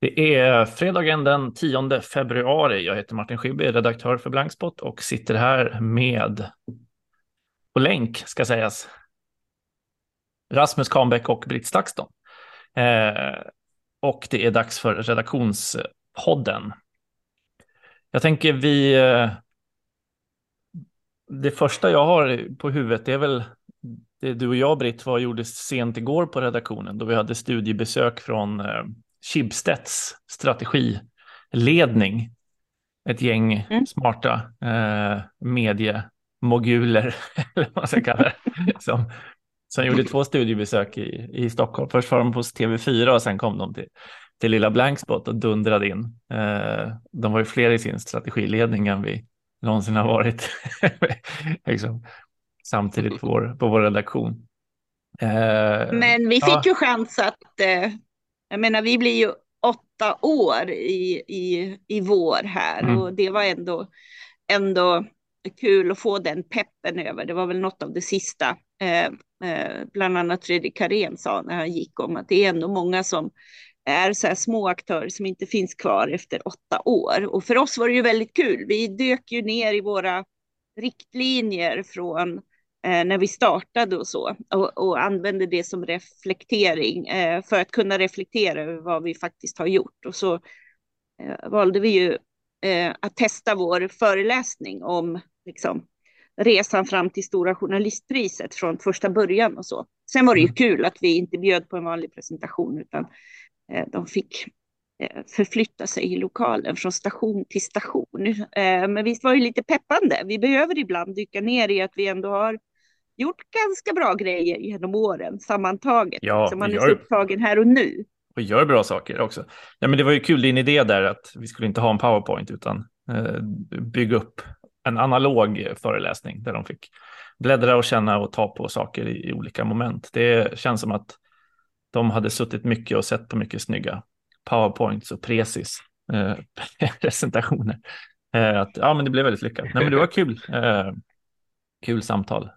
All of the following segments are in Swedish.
Det är fredagen den 10 februari. Jag heter Martin Schibbye, redaktör för Blankspot och sitter här med på länk ska sägas. Rasmus Kahnbäck och Britt Stakston. Eh, och det är dags för redaktionspodden. Jag tänker vi. Eh, det första jag har på huvudet är väl det du och jag Britt var gjorde sent igår på redaktionen då vi hade studiebesök från eh, Schibsteds strategiledning. Ett gäng mm. smarta eh, mediemoguler, eller vad man ska kalla det, som, som gjorde två studiebesök i, i Stockholm. Först var de hos TV4 och sen kom de till, till lilla Blankspot och dundrade in. Eh, de var ju fler i sin strategiledning än vi någonsin har varit liksom, samtidigt på vår, på vår redaktion. Eh, Men vi fick ja. ju chans att eh, jag menar, vi blir ju åtta år i, i, i vår här mm. och det var ändå, ändå kul att få den peppen över. Det var väl något av det sista, eh, eh, bland annat Fredrik Karén sa när han gick om att det är ändå många som är så här små aktörer som inte finns kvar efter åtta år. Och för oss var det ju väldigt kul. Vi dök ju ner i våra riktlinjer från när vi startade och så och, och använde det som reflektering eh, för att kunna reflektera över vad vi faktiskt har gjort. Och så eh, valde vi ju eh, att testa vår föreläsning om liksom, resan fram till Stora Journalistpriset från första början och så. Sen var det ju mm. kul att vi inte bjöd på en vanlig presentation utan eh, de fick eh, förflytta sig i lokalen från station till station. Men visst var det lite peppande. Vi behöver ibland dyka ner i att vi ändå har gjort ganska bra grejer genom åren sammantaget. Ja, så man är så upptagen här och nu. Och gör bra saker också. Ja, men det var ju kul din idé där att vi skulle inte ha en powerpoint utan eh, bygga upp en analog föreläsning där de fick bläddra och känna och ta på saker i, i olika moment. Det känns som att de hade suttit mycket och sett på mycket snygga powerpoints och precis eh, presentationer. Eh, att, ja, men det blev väldigt lyckat. Nej, men det var kul. Eh, kul samtal.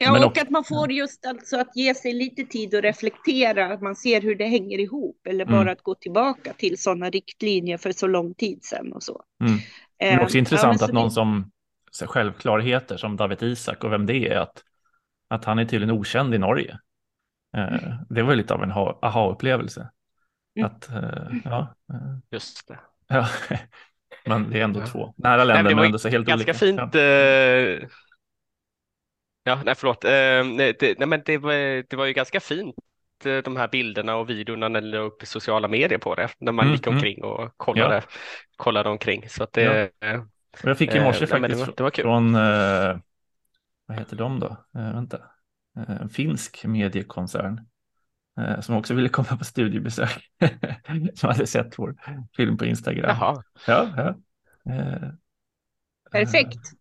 Eh, Ja, Men och också, att man får just alltså att ge sig lite tid att reflektera, att man ser hur det hänger ihop eller mm. bara att gå tillbaka till sådana riktlinjer för så lång tid sedan och så. Mm. Det är också eh, intressant ja, att någon det... som så självklarheter som David Isak och vem det är, att, att han är tydligen okänd i Norge. Eh, mm. Det var lite av en aha-upplevelse. Mm. Att, eh, ja, eh, Just det. Ja, men det är ändå två nära länder, Nej, men ändå så helt ganska olika. Ganska fint. Ja. Eh nej förlåt. Eh, det, nej, men det, var, det var ju ganska fint eh, de här bilderna och videorna när det la upp sociala medier på det, när man mm, gick mm. omkring och kollade, ja. kollade omkring. Så att det, ja. Jag fick i morse eh, faktiskt det var, det var från, eh, vad heter de då? Eh, vänta, eh, en finsk mediekoncern eh, som också ville komma på studiebesök, som hade sett vår film på Instagram. Jaha. Ja, ja. Perfekt.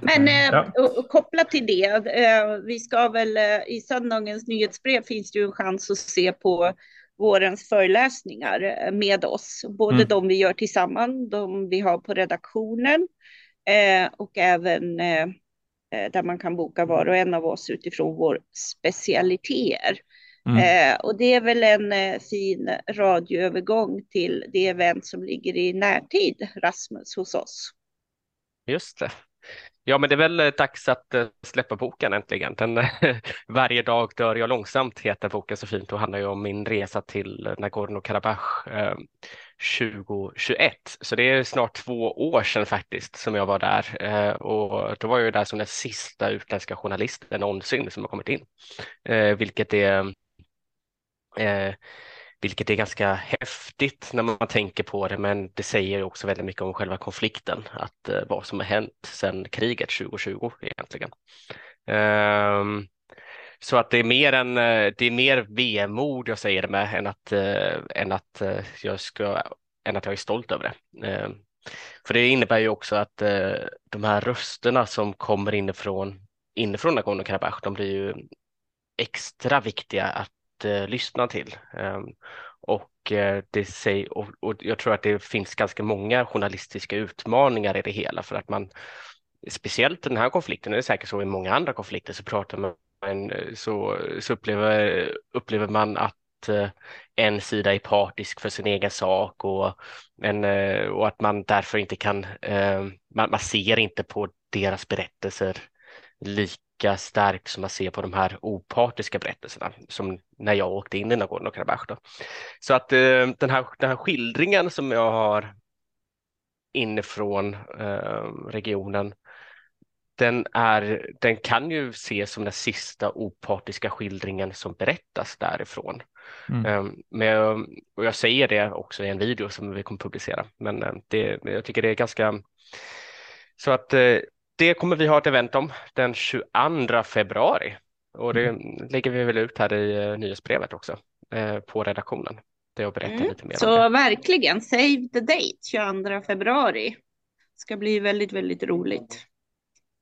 Men eh, ja. kopplat till det, eh, vi ska väl eh, i söndagens nyhetsbrev finns det ju en chans att se på vårens föreläsningar med oss, både mm. de vi gör tillsammans, de vi har på redaktionen och även där man kan boka var och en av oss utifrån vår specialiteter. Mm. och det är väl en fin radioövergång till det event som ligger i närtid, Rasmus, hos oss. Just det. Ja, men det är väl eh, dags att eh, släppa boken äntligen. Den, eh, varje dag dör jag långsamt heter boken så fint och handlar ju om min resa till Nagorno-Karabach eh, 2021. Så det är snart två år sedan faktiskt som jag var där eh, och då var jag där som den sista utländska journalisten någonsin som har kommit in, eh, vilket är eh, vilket är ganska häftigt när man tänker på det, men det säger också väldigt mycket om själva konflikten, att eh, vad som har hänt sedan kriget 2020 egentligen. Um, så att det är mer en, eh, det är mer vemod jag säger det med än att, uh, än att uh, jag ska, än att jag är stolt över det. Um, för det innebär ju också att de här rösterna som kommer inifrån, inifrån Nagorno-Karabach, de blir ju extra viktiga att eh, lyssna till. Ehm, och, eh, det säger, och, och, jag tror att det finns ganska många journalistiska utmaningar i det hela för att man speciellt den här konflikten, det är säkert så i många andra konflikter så pratar man så, så upplever, upplever man att eh, en sida är partisk för sin egen sak och, en, eh, och att man därför inte kan, eh, man, man ser inte på deras berättelser lika starkt som man ser på de här opartiska berättelserna som när jag åkte in i Nagorno-Karabach. Så att den här, den här skildringen som jag har inifrån regionen den, är, den kan ju ses som den sista opartiska skildringen som berättas därifrån. Mm. Um, men, och jag säger det också i en video som vi kommer publicera, men uh, det, jag tycker det är ganska så att uh, det kommer vi ha ett event om den 22 februari och det mm. lägger vi väl ut här i uh, nyhetsbrevet också på redaktionen. Det och berätta mm. lite mer Så verkligen, save the date 22 februari. Ska bli väldigt, väldigt roligt.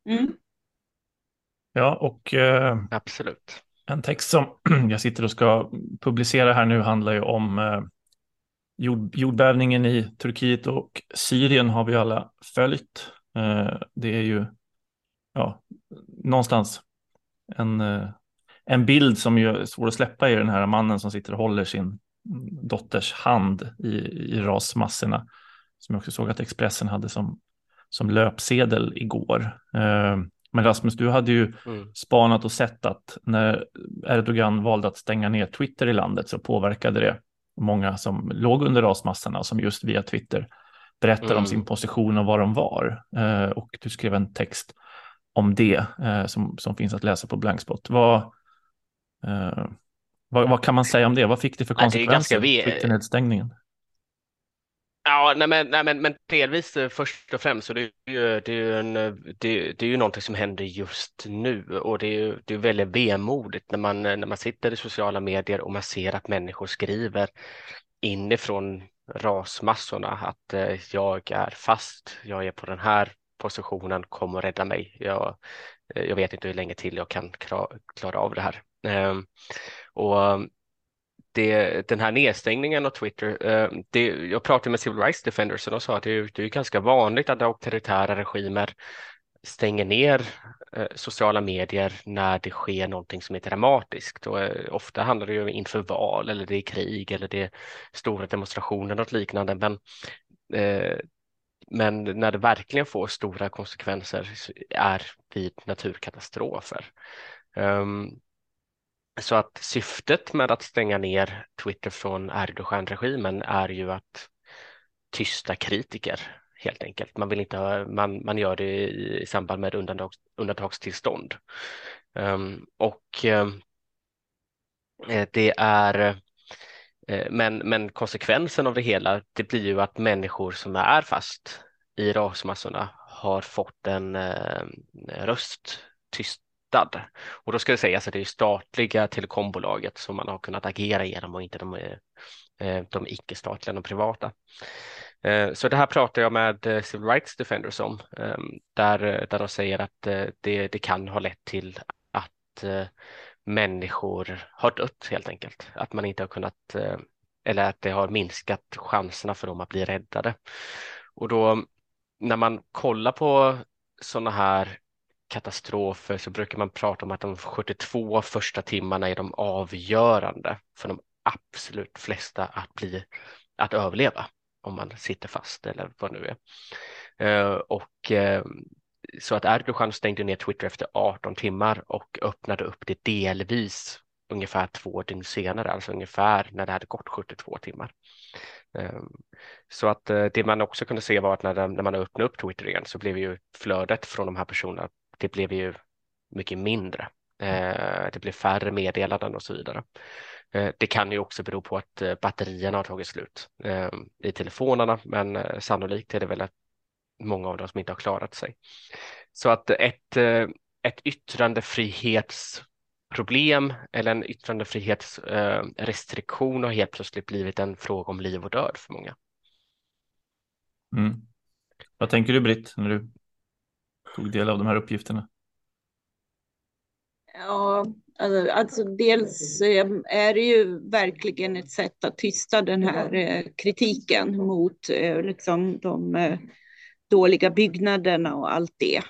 Mm. Ja, och eh, absolut. En text som jag sitter och ska publicera här nu handlar ju om eh, jord, jordbävningen i Turkiet och Syrien har vi alla följt. Eh, det är ju ja, någonstans en, eh, en bild som är svår att släppa i den här mannen som sitter och håller sin dotters hand i, i rasmassorna. Som jag också såg att Expressen hade som som löpsedel igår. Eh, men Rasmus, du hade ju mm. spanat och sett att när Erdogan valde att stänga ner Twitter i landet så påverkade det många som låg under rasmassorna som just via Twitter berättar mm. om sin position och var de var. Eh, och du skrev en text om det eh, som, som finns att läsa på Blankspot. Vad, vad, vad, kan man säga om det? Vad fick det för konsekvenser? Det Twitter-nedstängningen? Ja, nej men, nej men, men delvis eh, först och främst så det är ju, det är ju, en, eh, det, det är ju någonting som händer just nu och det är ju det är väldigt vemodigt när man, när man sitter i sociala medier och man ser att människor skriver inifrån rasmassorna att eh, jag är fast, jag är på den här positionen, kom och rädda mig. Jag, eh, jag vet inte hur länge till jag kan klara av det här. Eh, och ehm, det, den här nedstängningen av Twitter, eh, det, jag pratade med Civil Rights Defenders och de sa att det, det är ganska vanligt att auktoritära regimer stänger ner Eh, sociala medier när det sker någonting som är dramatiskt. Och, eh, ofta handlar det ju inför val eller det är krig eller det är stora demonstrationer och liknande. Men, eh, men när det verkligen får stora konsekvenser är vid naturkatastrofer. Um, så att syftet med att stänga ner Twitter från Erdogan-regimen är ju att tysta kritiker helt enkelt. Man, vill inte ha, man, man gör det i, samband med undantags, undantagstillstånd. Um, och um, det är uh, men, men konsekvensen av det hela, det blir ju att människor som är fast i rasmassorna har fått en eh, uh, röst tyst. Och då ska det sägas att det är statliga telekombolaget som man har kunnat agera genom och inte de, eh, de icke-statliga, de privata. Eh, så det här pratar jag med eh, Civil Rights Defenders om, ehm, där, eh, där de säger att det, det kan ha lett till att människor har dött helt enkelt. Att man inte har kunnat, eller att det har minskat chanserna för dem att bli räddade. Och då när man kollar på sådana här katastrofer så brukar man prata om att de 72 första timmarna är de avgörande för de absolut flesta att bli att överleva om man sitter fast eller vad det nu är. Eh, och eh, så att Erdogan stängde ner Twitter efter 18 timmar och öppnade upp det delvis ungefär två dygn senare, alltså ungefär när det hade gått 72 timmar. Eh, så att det man också kunde se var att när, när man öppnade upp Twitter igen så blev ju flödet från de här personerna det blev ju mycket mindre. Det blev färre meddelanden och så vidare. Eh, det kan ju också bero på att eh, batterierna har tagit slut i telefonerna, men sannolikt är det väl att många av dem som inte har klarat sig. Så att ett, ett yttrandefrihetsproblem eller en yttrandefrihetsrestriktion har helt plötsligt blivit en fråga om liv och död för många. Mm. Vad tänker du Britt när du tog del av de här uppgifterna? Ja, alltså, alltså dels eh, är det ju verkligen ett sätt att tysta den här eh, kritiken mot eh, liksom de dåliga byggnaderna och allt det.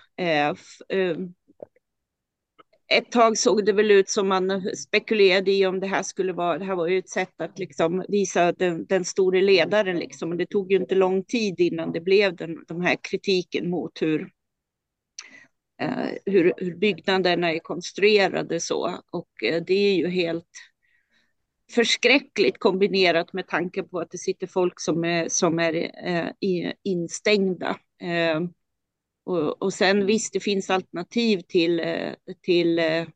ett tag såg det väl ut som man spekulerade i om det här skulle vara, det här var ju ett sätt att liksom visa den, den store ledaren liksom. Och det tog ju inte lång tid innan det blev den, de här kritiken mot hur, Eh, hur, hur byggnaderna är konstruerade så. Och eh, det är ju helt förskräckligt kombinerat med tanke på att det sitter folk som är, som är eh, instängda. Eh, och, och sen visst, det finns alternativ till, eh, till eh,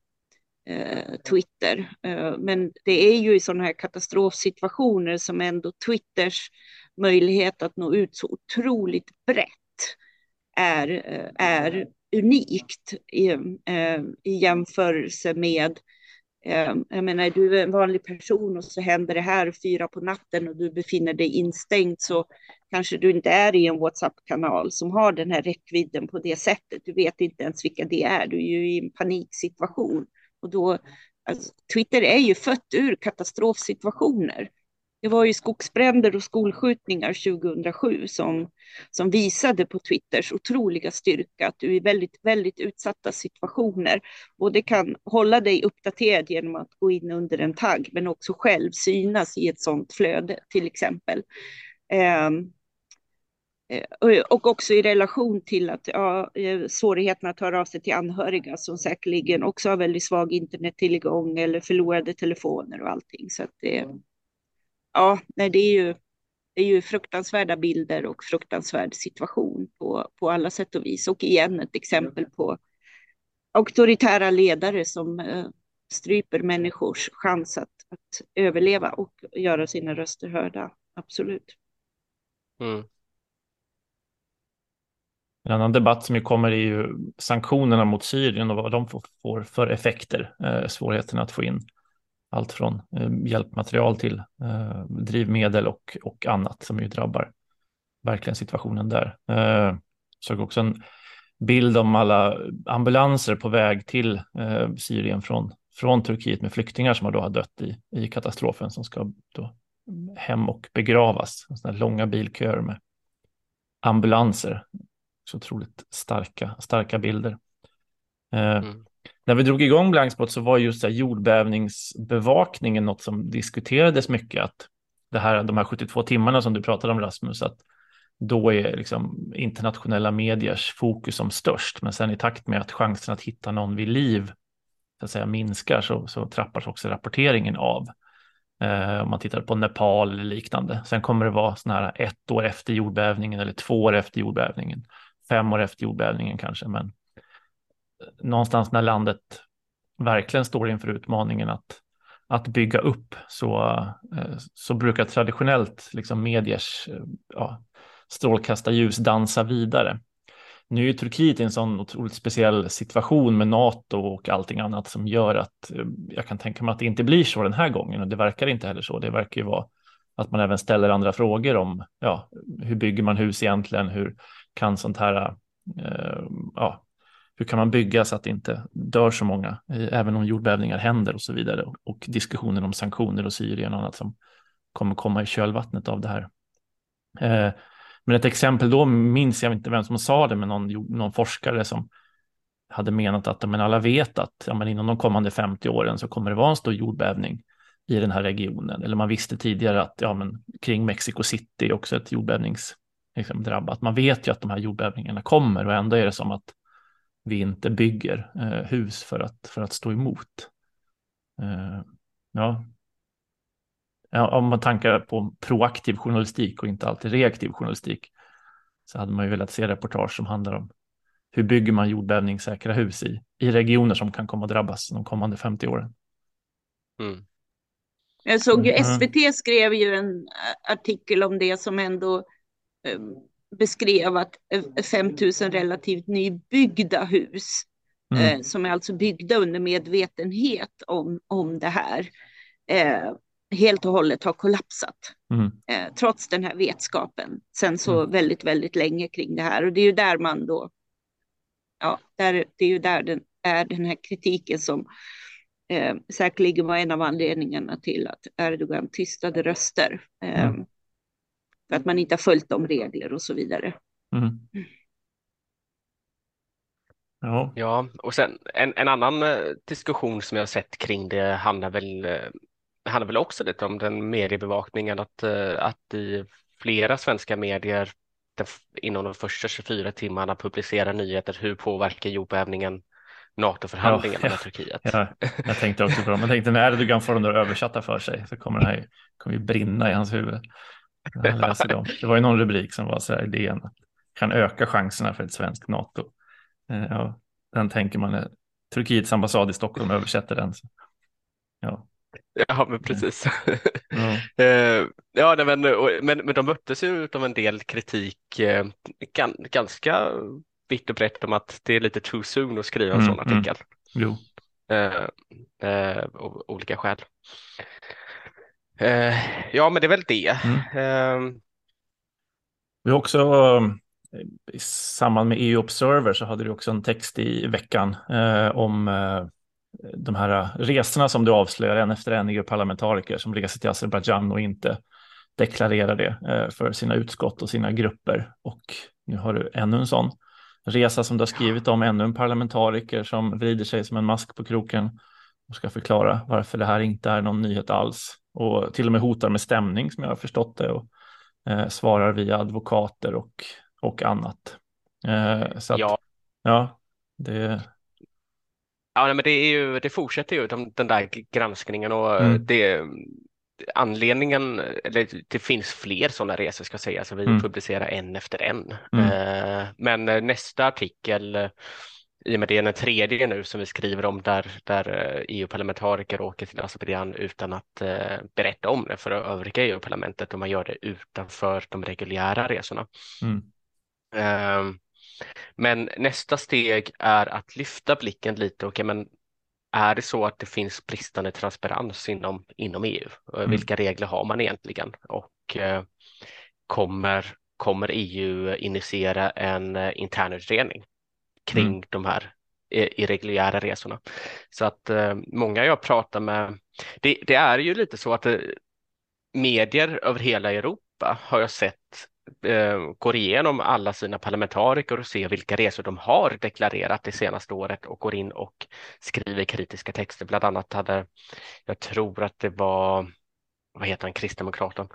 eh, Twitter. Eh, men det är ju i sådana här katastrofsituationer som ändå Twitters möjlighet att nå ut så otroligt brett är, är unikt i, eh, i jämförelse med eh, jag menar, du är en vanlig person och så händer det här fyra på natten och du befinner dig instängd så kanske du inte är i en WhatsApp-kanal som har den här räckvidden på det sättet. Du vet inte ens vilka det är. Du är ju i en paniksituation och då alltså, Twitter är ju fött ur katastrofsituationer. Det var ju skogsbränder och skolskjutningar 2007 som, som visade på Twitters otroliga styrka, att du i väldigt, väldigt utsatta situationer både kan hålla dig uppdaterad genom att gå in under en tagg, men också själv synas i ett sådant flöde till exempel. Um, och också i relation till att ja, eh, svårigheterna att höra av sig till anhöriga som säkerligen också har väldigt svag internettillgång eller förlorade telefoner och allting. Så att det, mm ja, nej, det är ju, det är ju fruktansvärda bilder och fruktansvärd situation på, på alla sätt och vis. Och igen ett exempel på auktoritära ledare som eh, stryper människors chans att, att överleva och göra sina röster hörda. Absolut. Mm. En annan debatt som ju kommer är ju sanktionerna mot Syrien och vad de får för effekter, eh, svårigheten att få in allt från eh, hjälpmaterial till eh, drivmedel och, och annat som ju drabbar verkligen situationen där. Eh, såg också en bild om alla ambulanser på väg till eh, Syrien från, från Turkiet med flyktingar som då har dött i, i katastrofen som ska då hem och begravas. Såna långa bilköer med ambulanser. Så otroligt starka, starka bilder. Eh, mm när vi drog igång Blankspot så var just så här jordbävningsbevakningen något som diskuterades mycket. Att det här, de här 72 timmarna som du pratade om Rasmus, att då är liksom internationella mediers fokus som störst. Men sen i takt med att chansen att hitta någon vid liv så att säga, minskar så, så trappas också rapporteringen av. Eh, om man tittar på Nepal eller liknande. Sen kommer det vara sådana här ett år efter jordbävningen eller två år efter jordbävningen. Fem år efter jordbävningen kanske, men någonstans när landet verkligen står inför utmaningen att, att bygga upp så, eh, så brukar traditionellt liksom mediers eh, ja, strålkastarljus dansa vidare. Nu är Turkiet i en sån otroligt speciell situation med NATO och allting annat som gör att eh, jag kan tänka mig att det inte blir så den här gången och det verkar inte heller så. Det verkar ju vara att man även ställer andra frågor om ja, hur bygger man hus egentligen? Hur kan sånt här eh, ja, hur kan man bygga så att det inte dör så många, eh, även om jordbävningar händer och så vidare. Och diskussionen om sanktioner och Syrien och annat som kommer komma i kölvattnet av det här. Eh, men ett exempel då minns jag inte vem som sa det, men någon, någon forskare som hade menat att men alla vet att ja, men inom de kommande 50 åren så kommer det vara en stor jordbävning i den här regionen. Eller man visste tidigare att ja, men kring Mexico City är också ett jordbävningsdrabbat. Liksom, man vet ju att de här jordbävningarna kommer och ändå är det som att vi inte bygger eh, hus för att, för att stå emot. Eh, ja. Om man tankar på proaktiv journalistik och inte alltid reaktiv journalistik så hade man ju velat se reportage som handlar om hur bygger man jordbävningssäkra hus i, i regioner som kan komma att drabbas de kommande 50 åren. Mm. Jag såg ju mm. SVT skrev ju en artikel om det som ändå um, beskrev att 5000 eh, relativt nybyggda hus, mm. eh, som är alltså byggda under medvetenhet om, om det här, eh, helt och hållet har kollapsat. Mm. Eh, trots den här vetskapen sen så mm. väldigt, väldigt länge kring det här. Och det är ju där man då, ja, där, det är ju där den är den här kritiken som eh, säkerligen var en av anledningarna till att Erdogan tystade röster. Eh, mm för att man inte har följt de regler och så vidare. Mm. Ja. ja, och sen en, en annan eh, diskussion som jag sett kring det handlar väl, eh, handlar väl också lite om den mediebevakningen, att, eh, att i flera svenska medier inom de första 24 timmarna publicerar nyheter hur påverkar jordbävningen NATO-förhandlingarna ja, med Turkiet. Ja, jag tänkte också på det. Man tänkte när Erdogan får dem översatta för sig så kommer det här kommer ju brinna i hans huvud. Läser dem. Det var ju någon rubrik som var så här idén kan öka chanserna för ett svenskt NATO. Ja, den tänker man när Turkiets ambassad i Stockholm översätter den. Så. Ja. Ja, men precis. Ja, eh, ja men, men, men de möttes ju av en del kritik, eh, ganska vitt och brett om att det är lite too soon att skriva en mm, sån mm. artikel. Mm. Jo. Eh, eh, av olika skäl. Eh, ja, men det är väl det. Mm. Eh, Vi har också i samband med EU Observer så hade du också en text i veckan eh, om eh, de här resorna som du avslöjar en efter en EU-parlamentariker som reser till Azerbajdzjan och inte deklarerar det eh, för sina utskott och sina grupper. Och nu har du ännu en sån resa som du har skrivit om, ännu en parlamentariker som vrider sig som en mask på kroken och ska förklara varför det här inte är någon nyhet alls och till och med hotar med stämning som jag har förstått det och eh, svarar via advokater och och annat. Eh, så att, ja. ja, det... Ja, men det, är ju, det fortsätter ju den där granskningen och mm. det, anledningen, eller det finns fler sådana resor ska sägas, så vi mm. publicerar en efter en. Mm. Eh, men nästa artikel, i och med det är den tredje nu som vi skriver om där, där EU-parlamentariker åker till Azerbajdzjan utan att eh, berätta om det för övriga EU-parlamentet och man gör det utanför de reguljära resorna. Mm. Ehm, men nästa steg är att lyfta blicken lite. Okay, men är det så att det finns bristande transparens inom, inom EU? Mm. Vilka regler har man egentligen? Och eh, kommer, kommer EU initiera en eh, internutredning kring mm. de här irreguljära resorna? Så att eh, många jag pratar med, det, det är ju lite så att medier över hela Europa har jag sett eh, går igenom alla sina parlamentariker och ser vilka resor de har deklarerat det senaste året och går in och skriver kritiska texter. Bland annat hade, jag tror att det var, vad heter han, kristdemokraten?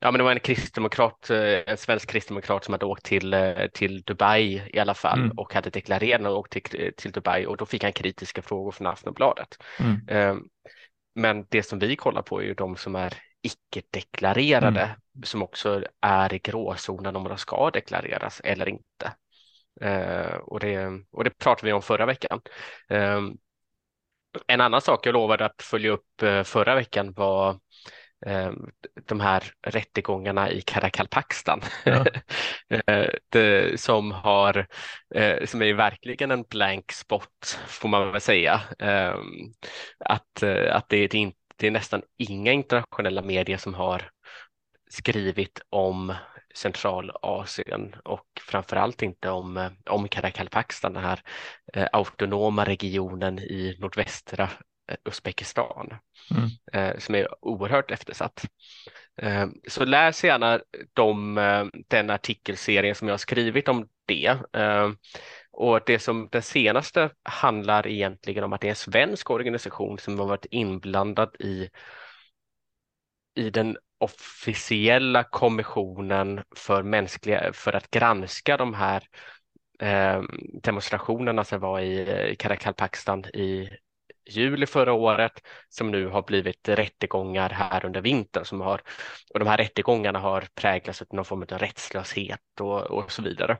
Ja, men det var en kristdemokrat, eh, en svensk kristdemokrat som hade åkt till, eh, till Dubai i alla fall mm. och hade deklarerat och åkt till, till Dubai och då fick han kritiska frågor från Aftonbladet. Mm. Eh, men det som vi kollar på är ju de som är icke-deklarerade mm. som också är i gråzonen om de ska deklareras eller inte. Och, det, och det pratade vi om förra veckan. En annan sak jag lovade att följa upp förra veckan var de här rättegångarna i Karakalpakstan ja. som har som är verkligen en blank spot får man väl säga. Att, att det är inte det är nästan inga internationella medier som har skrivit om Centralasien och framförallt inte om, eh, om Karakalpakstan, den här eh, autonoma regionen i nordvästra eh, Uzbekistan mm. eh, som är oerhört eftersatt. Eh, så läs gärna de, eh, den artikelserien som jag har skrivit om det. Och det som den senaste handlar egentligen om att det är en svensk organisation som har varit inblandad i, i den officiella kommissionen för mänskliga, för att granska de här eh, demonstrationerna som var i Karakalpakstan i juli förra året som nu har blivit rättegångar här under vintern som har och de här rättegångarna har präglats av någon form av rättslöshet och, och så vidare.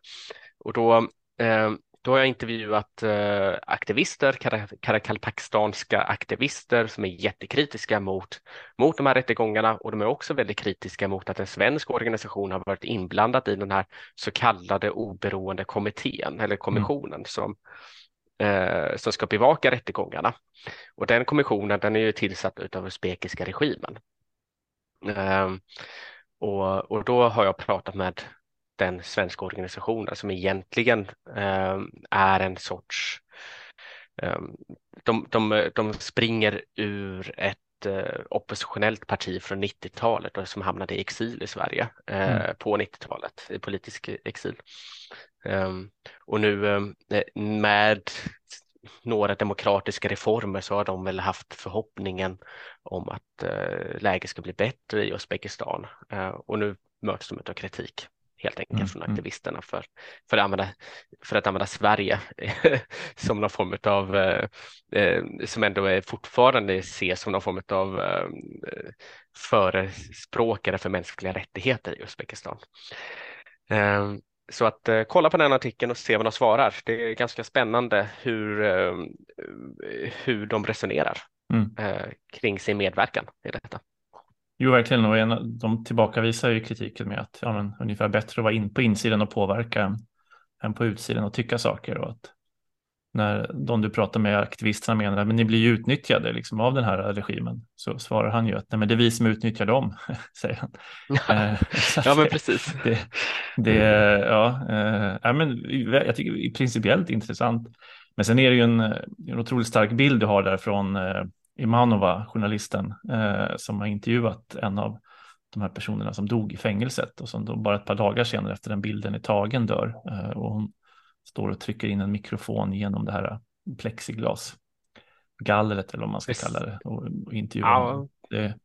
Och då eh, då har jag intervjuat eh, aktivister, karakalpakistanska aktivister som är jättekritiska mot, mot de här rättegångarna och de är också väldigt kritiska mot att en svensk organisation har varit inblandad i den här så kallade oberoende kommittén eller mm. kommissionen mm. som, eh, som ska bevaka rättegångarna. Och den kommissionen den är ju tillsatt av usbekiska regimen. Eh, och, och då har jag pratat med den svenska organisationen som egentligen eh, är en sorts eh, de, de, de springer ur ett eh, oppositionellt parti från 90-talet och som hamnade i exil i Sverige eh, mm. på 90-talet, i politisk exil. Um, och nu um, med några demokratiska reformer så har de väl haft förhoppningen om att uh, läget ska bli bättre i Uzbekistan uh, och nu möts de av kritik helt enkelt mm. från mm. aktivisterna för, för, att använda, för att använda Sverige som någon form av, eh, eh, som ändå är fortfarande ses som någon form av eh, förespråkare för mänskliga rättigheter i Uzbekistan. Eh, så att eh, kolla på den artikeln och se vad de svarar. Det är ganska spännande hur, eh, hur de resonerar mm. kring sin medverkan i detta. Jo, verkligen. Och en, de tillbakavisar ju kritiken med att ja, men, ungefär bättre att vara in på insidan och påverka än, än på utsidan och tycka saker. Och att när de du pratar med, aktivisterna, menar att ni blir ju utnyttjade liksom, av den här regimen, så svarar han ju att nej, men det är vi som utnyttjar dem, säger han. Eh, ja, men precis. Det, det, ja, äh, men, jag tycker det är principiellt intressant. Men sen är det ju en, en otroligt stark bild du har där från äh, Imanova, journalisten, eh, som har intervjuat en av de här personerna som dog i fängelset och som då bara ett par dagar senare efter den bilden är tagen dör. Eh, och hon står och trycker in en mikrofon genom det här plexiglasgallret eller vad man ska kalla det och, och intervjuar. Ja. Det,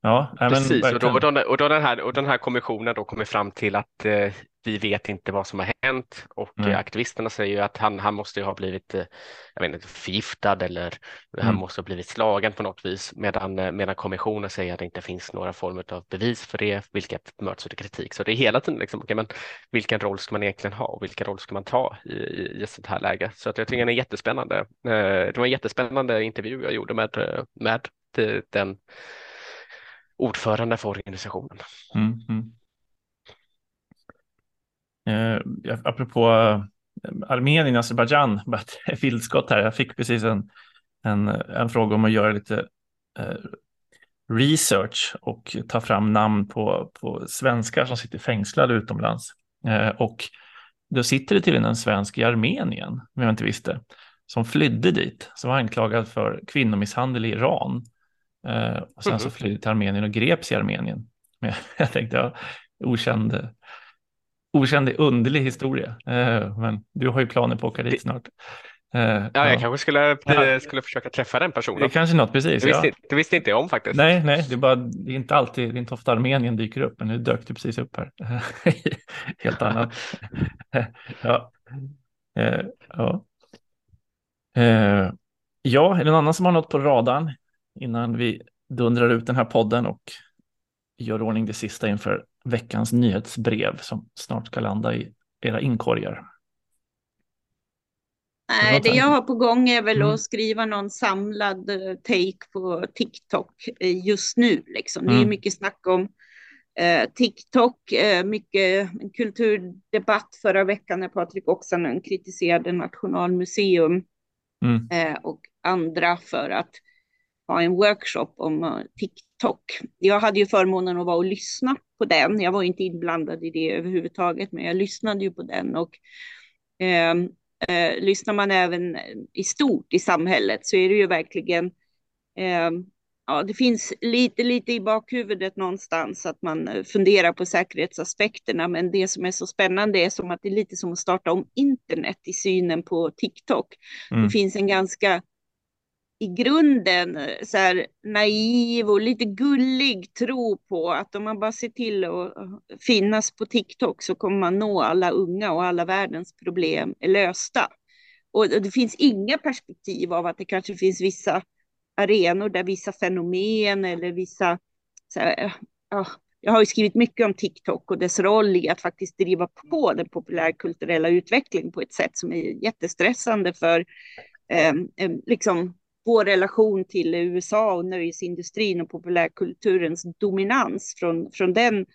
ja, Precis, och, då, och, då, och, då den här, och den här kommissionen då kommer fram till att eh, vi vet inte vad som har hänt och mm. aktivisterna säger ju att han, han måste ha blivit eh, jag vet inte, förgiftad eller mm. han måste ha blivit slagen på något vis medan, eh, medan kommissionen säger att det inte finns några former av bevis för det vilket möts av kritik. Så det är hela tiden liksom, okay, men vilken roll ska man egentligen ha och vilken roll ska man ta i, i, i sånt här läge? Så att jag tycker det är jättespännande. Eh, det var en jättespännande intervju jag gjorde med, med den ordförande för organisationen. Mm, mm. Eh, apropå eh, Armenien, Azerbajdzjan, ett vildskott här. Jag fick precis en, en, en fråga om att göra lite eh, research och ta fram namn på, på svenskar som sitter fängslade utomlands. Eh, och då sitter det tydligen en svensk i Armenien, om jag inte visste, som flydde dit, som var anklagad för kvinnomisshandel i Iran. Eh, och sen så mhm. flydde till Armenien och greps i Armenien. Men jag tänkte, ja, okänd okänd underlig historia. Eh, men du har ju planer på att åka dit snart. Eh, ja, jag ja. kanske skulle, ja. skulle försöka träffa den personen. Det är kanske något, precis. Det visste, ja. det visste inte jag om faktiskt. Nej, nej, det är, bara, det är inte alltid, det är inte ofta Armenien dyker upp, men nu dök det precis upp här. Helt annat. ja. Eh, ja. ja, är det någon annan som har något på radarn innan vi dundrar ut den här podden och gör ordning det sista inför veckans nyhetsbrev som snart ska landa i era inkorgar? Nej, det jag har på gång är väl mm. att skriva någon samlad eh, take på TikTok eh, just nu. Liksom. Det är mm. mycket snack om eh, TikTok, eh, mycket kulturdebatt förra veckan när Patrik Oksanen kritiserade Nationalmuseum mm. eh, och andra för att ha en workshop om uh, TikTok. Jag hade ju förmånen att vara och lyssna på den. Jag var inte inblandad i det överhuvudtaget, men jag lyssnade ju på den och eh, eh, lyssnar man även i stort i samhället så är det ju verkligen eh, Ja, det finns lite, lite i bakhuvudet någonstans att man eh, funderar på säkerhetsaspekterna, men det som är så spännande är som att det är lite som att starta om internet i synen på TikTok. Mm. Det finns en ganska i grunden eh, så här naiv och lite gullig tro på att om man bara ser till att eh, finnas på TikTok så kommer man nå alla unga och alla världens problem är lösta. Och det finns inga perspektiv av att det kanske finns vissa arenor där vissa fenomen eller vissa... Så här, eh, ja, jag har ju skrivit mycket om TikTok och dess roll i att faktiskt driva på den populärkulturella utvecklingen på ett sätt som är jättestressande för eh, liksom vår relation till USA och nöjesindustrin och populärkulturens dominans från, från den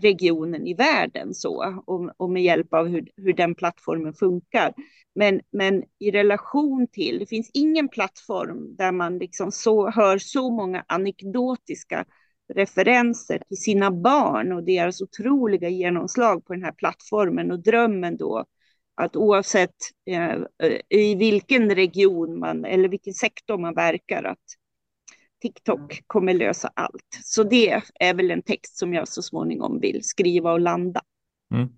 regionen i världen så, och, och med hjälp av hur, hur den plattformen funkar. Men, men i relation till, det finns ingen plattform där man liksom så, hör så många anekdotiska referenser till sina barn och deras otroliga genomslag på den här plattformen och drömmen då att oavsett eh, i vilken region man eller vilken sektor man verkar att TikTok kommer lösa allt. Så det är väl en text som jag så småningom vill skriva och landa. Mm.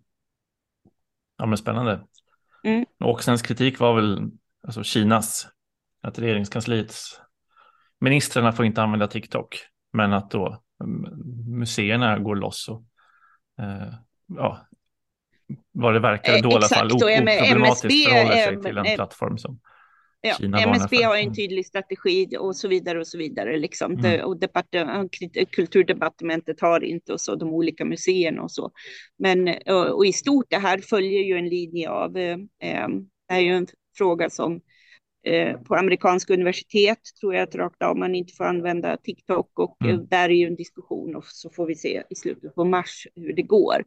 Ja, men spännande. Mm. Och sens kritik var väl alltså Kinas, att regeringskansliets ministrarna får inte använda TikTok, men att då mm, museerna går loss och eh, ja, vad det verkar då i alla fall oproblematiskt förhåller sig till en plattform som Ja, Kina MSB har en mm. tydlig strategi och så vidare och så vidare. Liksom. Mm. Det, och kulturdepartementet har inte och så de olika museerna och så. Men och, och i stort det här följer ju en linje av, eh, eh det är ju en fråga som eh, på amerikanska universitet tror jag att rakt av man inte får använda TikTok och mm. eh, där är ju en diskussion och så får vi se i slutet på mars hur det går.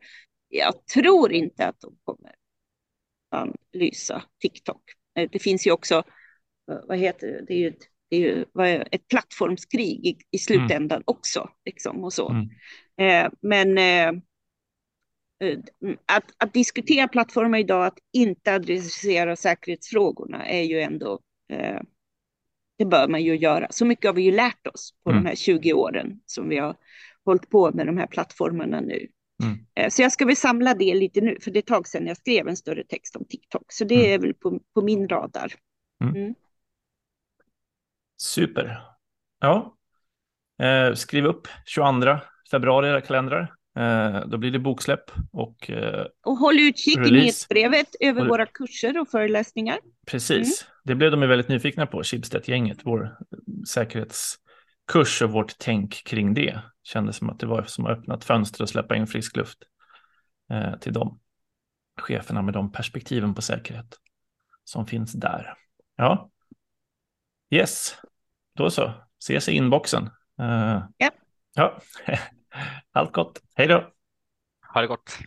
Jag tror inte att de kommer att lysa TikTok. Eh, det finns ju också vad heter det, det är ju ett, är ju ett plattformskrig i, i slutändan mm. också. Liksom, och så. Mm. Eh, men eh, eh, att, att, diskutera plattformar idag, att inte adressera säkerhetsfrågorna är ju ändå, eh, det bör man ju göra. Så mycket har vi ju lärt oss på mm. de här 20 åren som vi har hållit på med de här plattformarna nu. Mm. Eh, så jag ska väl samla det lite nu, för det är ett tag sedan jag skrev en större text om TikTok. Så det mm. är väl på, på min radar. Mm. mm. Super. Ja, eh, skriv upp 22 februari era kalendrar. Eh, då blir det boksläpp och eh, Och håll utkik i nyhetsbrevet över håll... våra kurser och föreläsningar. Precis, mm. det blev de väldigt nyfikna på, Schibsted-gänget, vår säkerhetskurs och vårt tänk kring det. Kändes som att det var som att öppna ett fönster och släppa in frisk luft eh, till de cheferna med de perspektiven på säkerhet som finns där. Ja, Yes, då så. Ses i inboxen. Uh, ja. ja. Allt gott. Hej då. Ha det gott.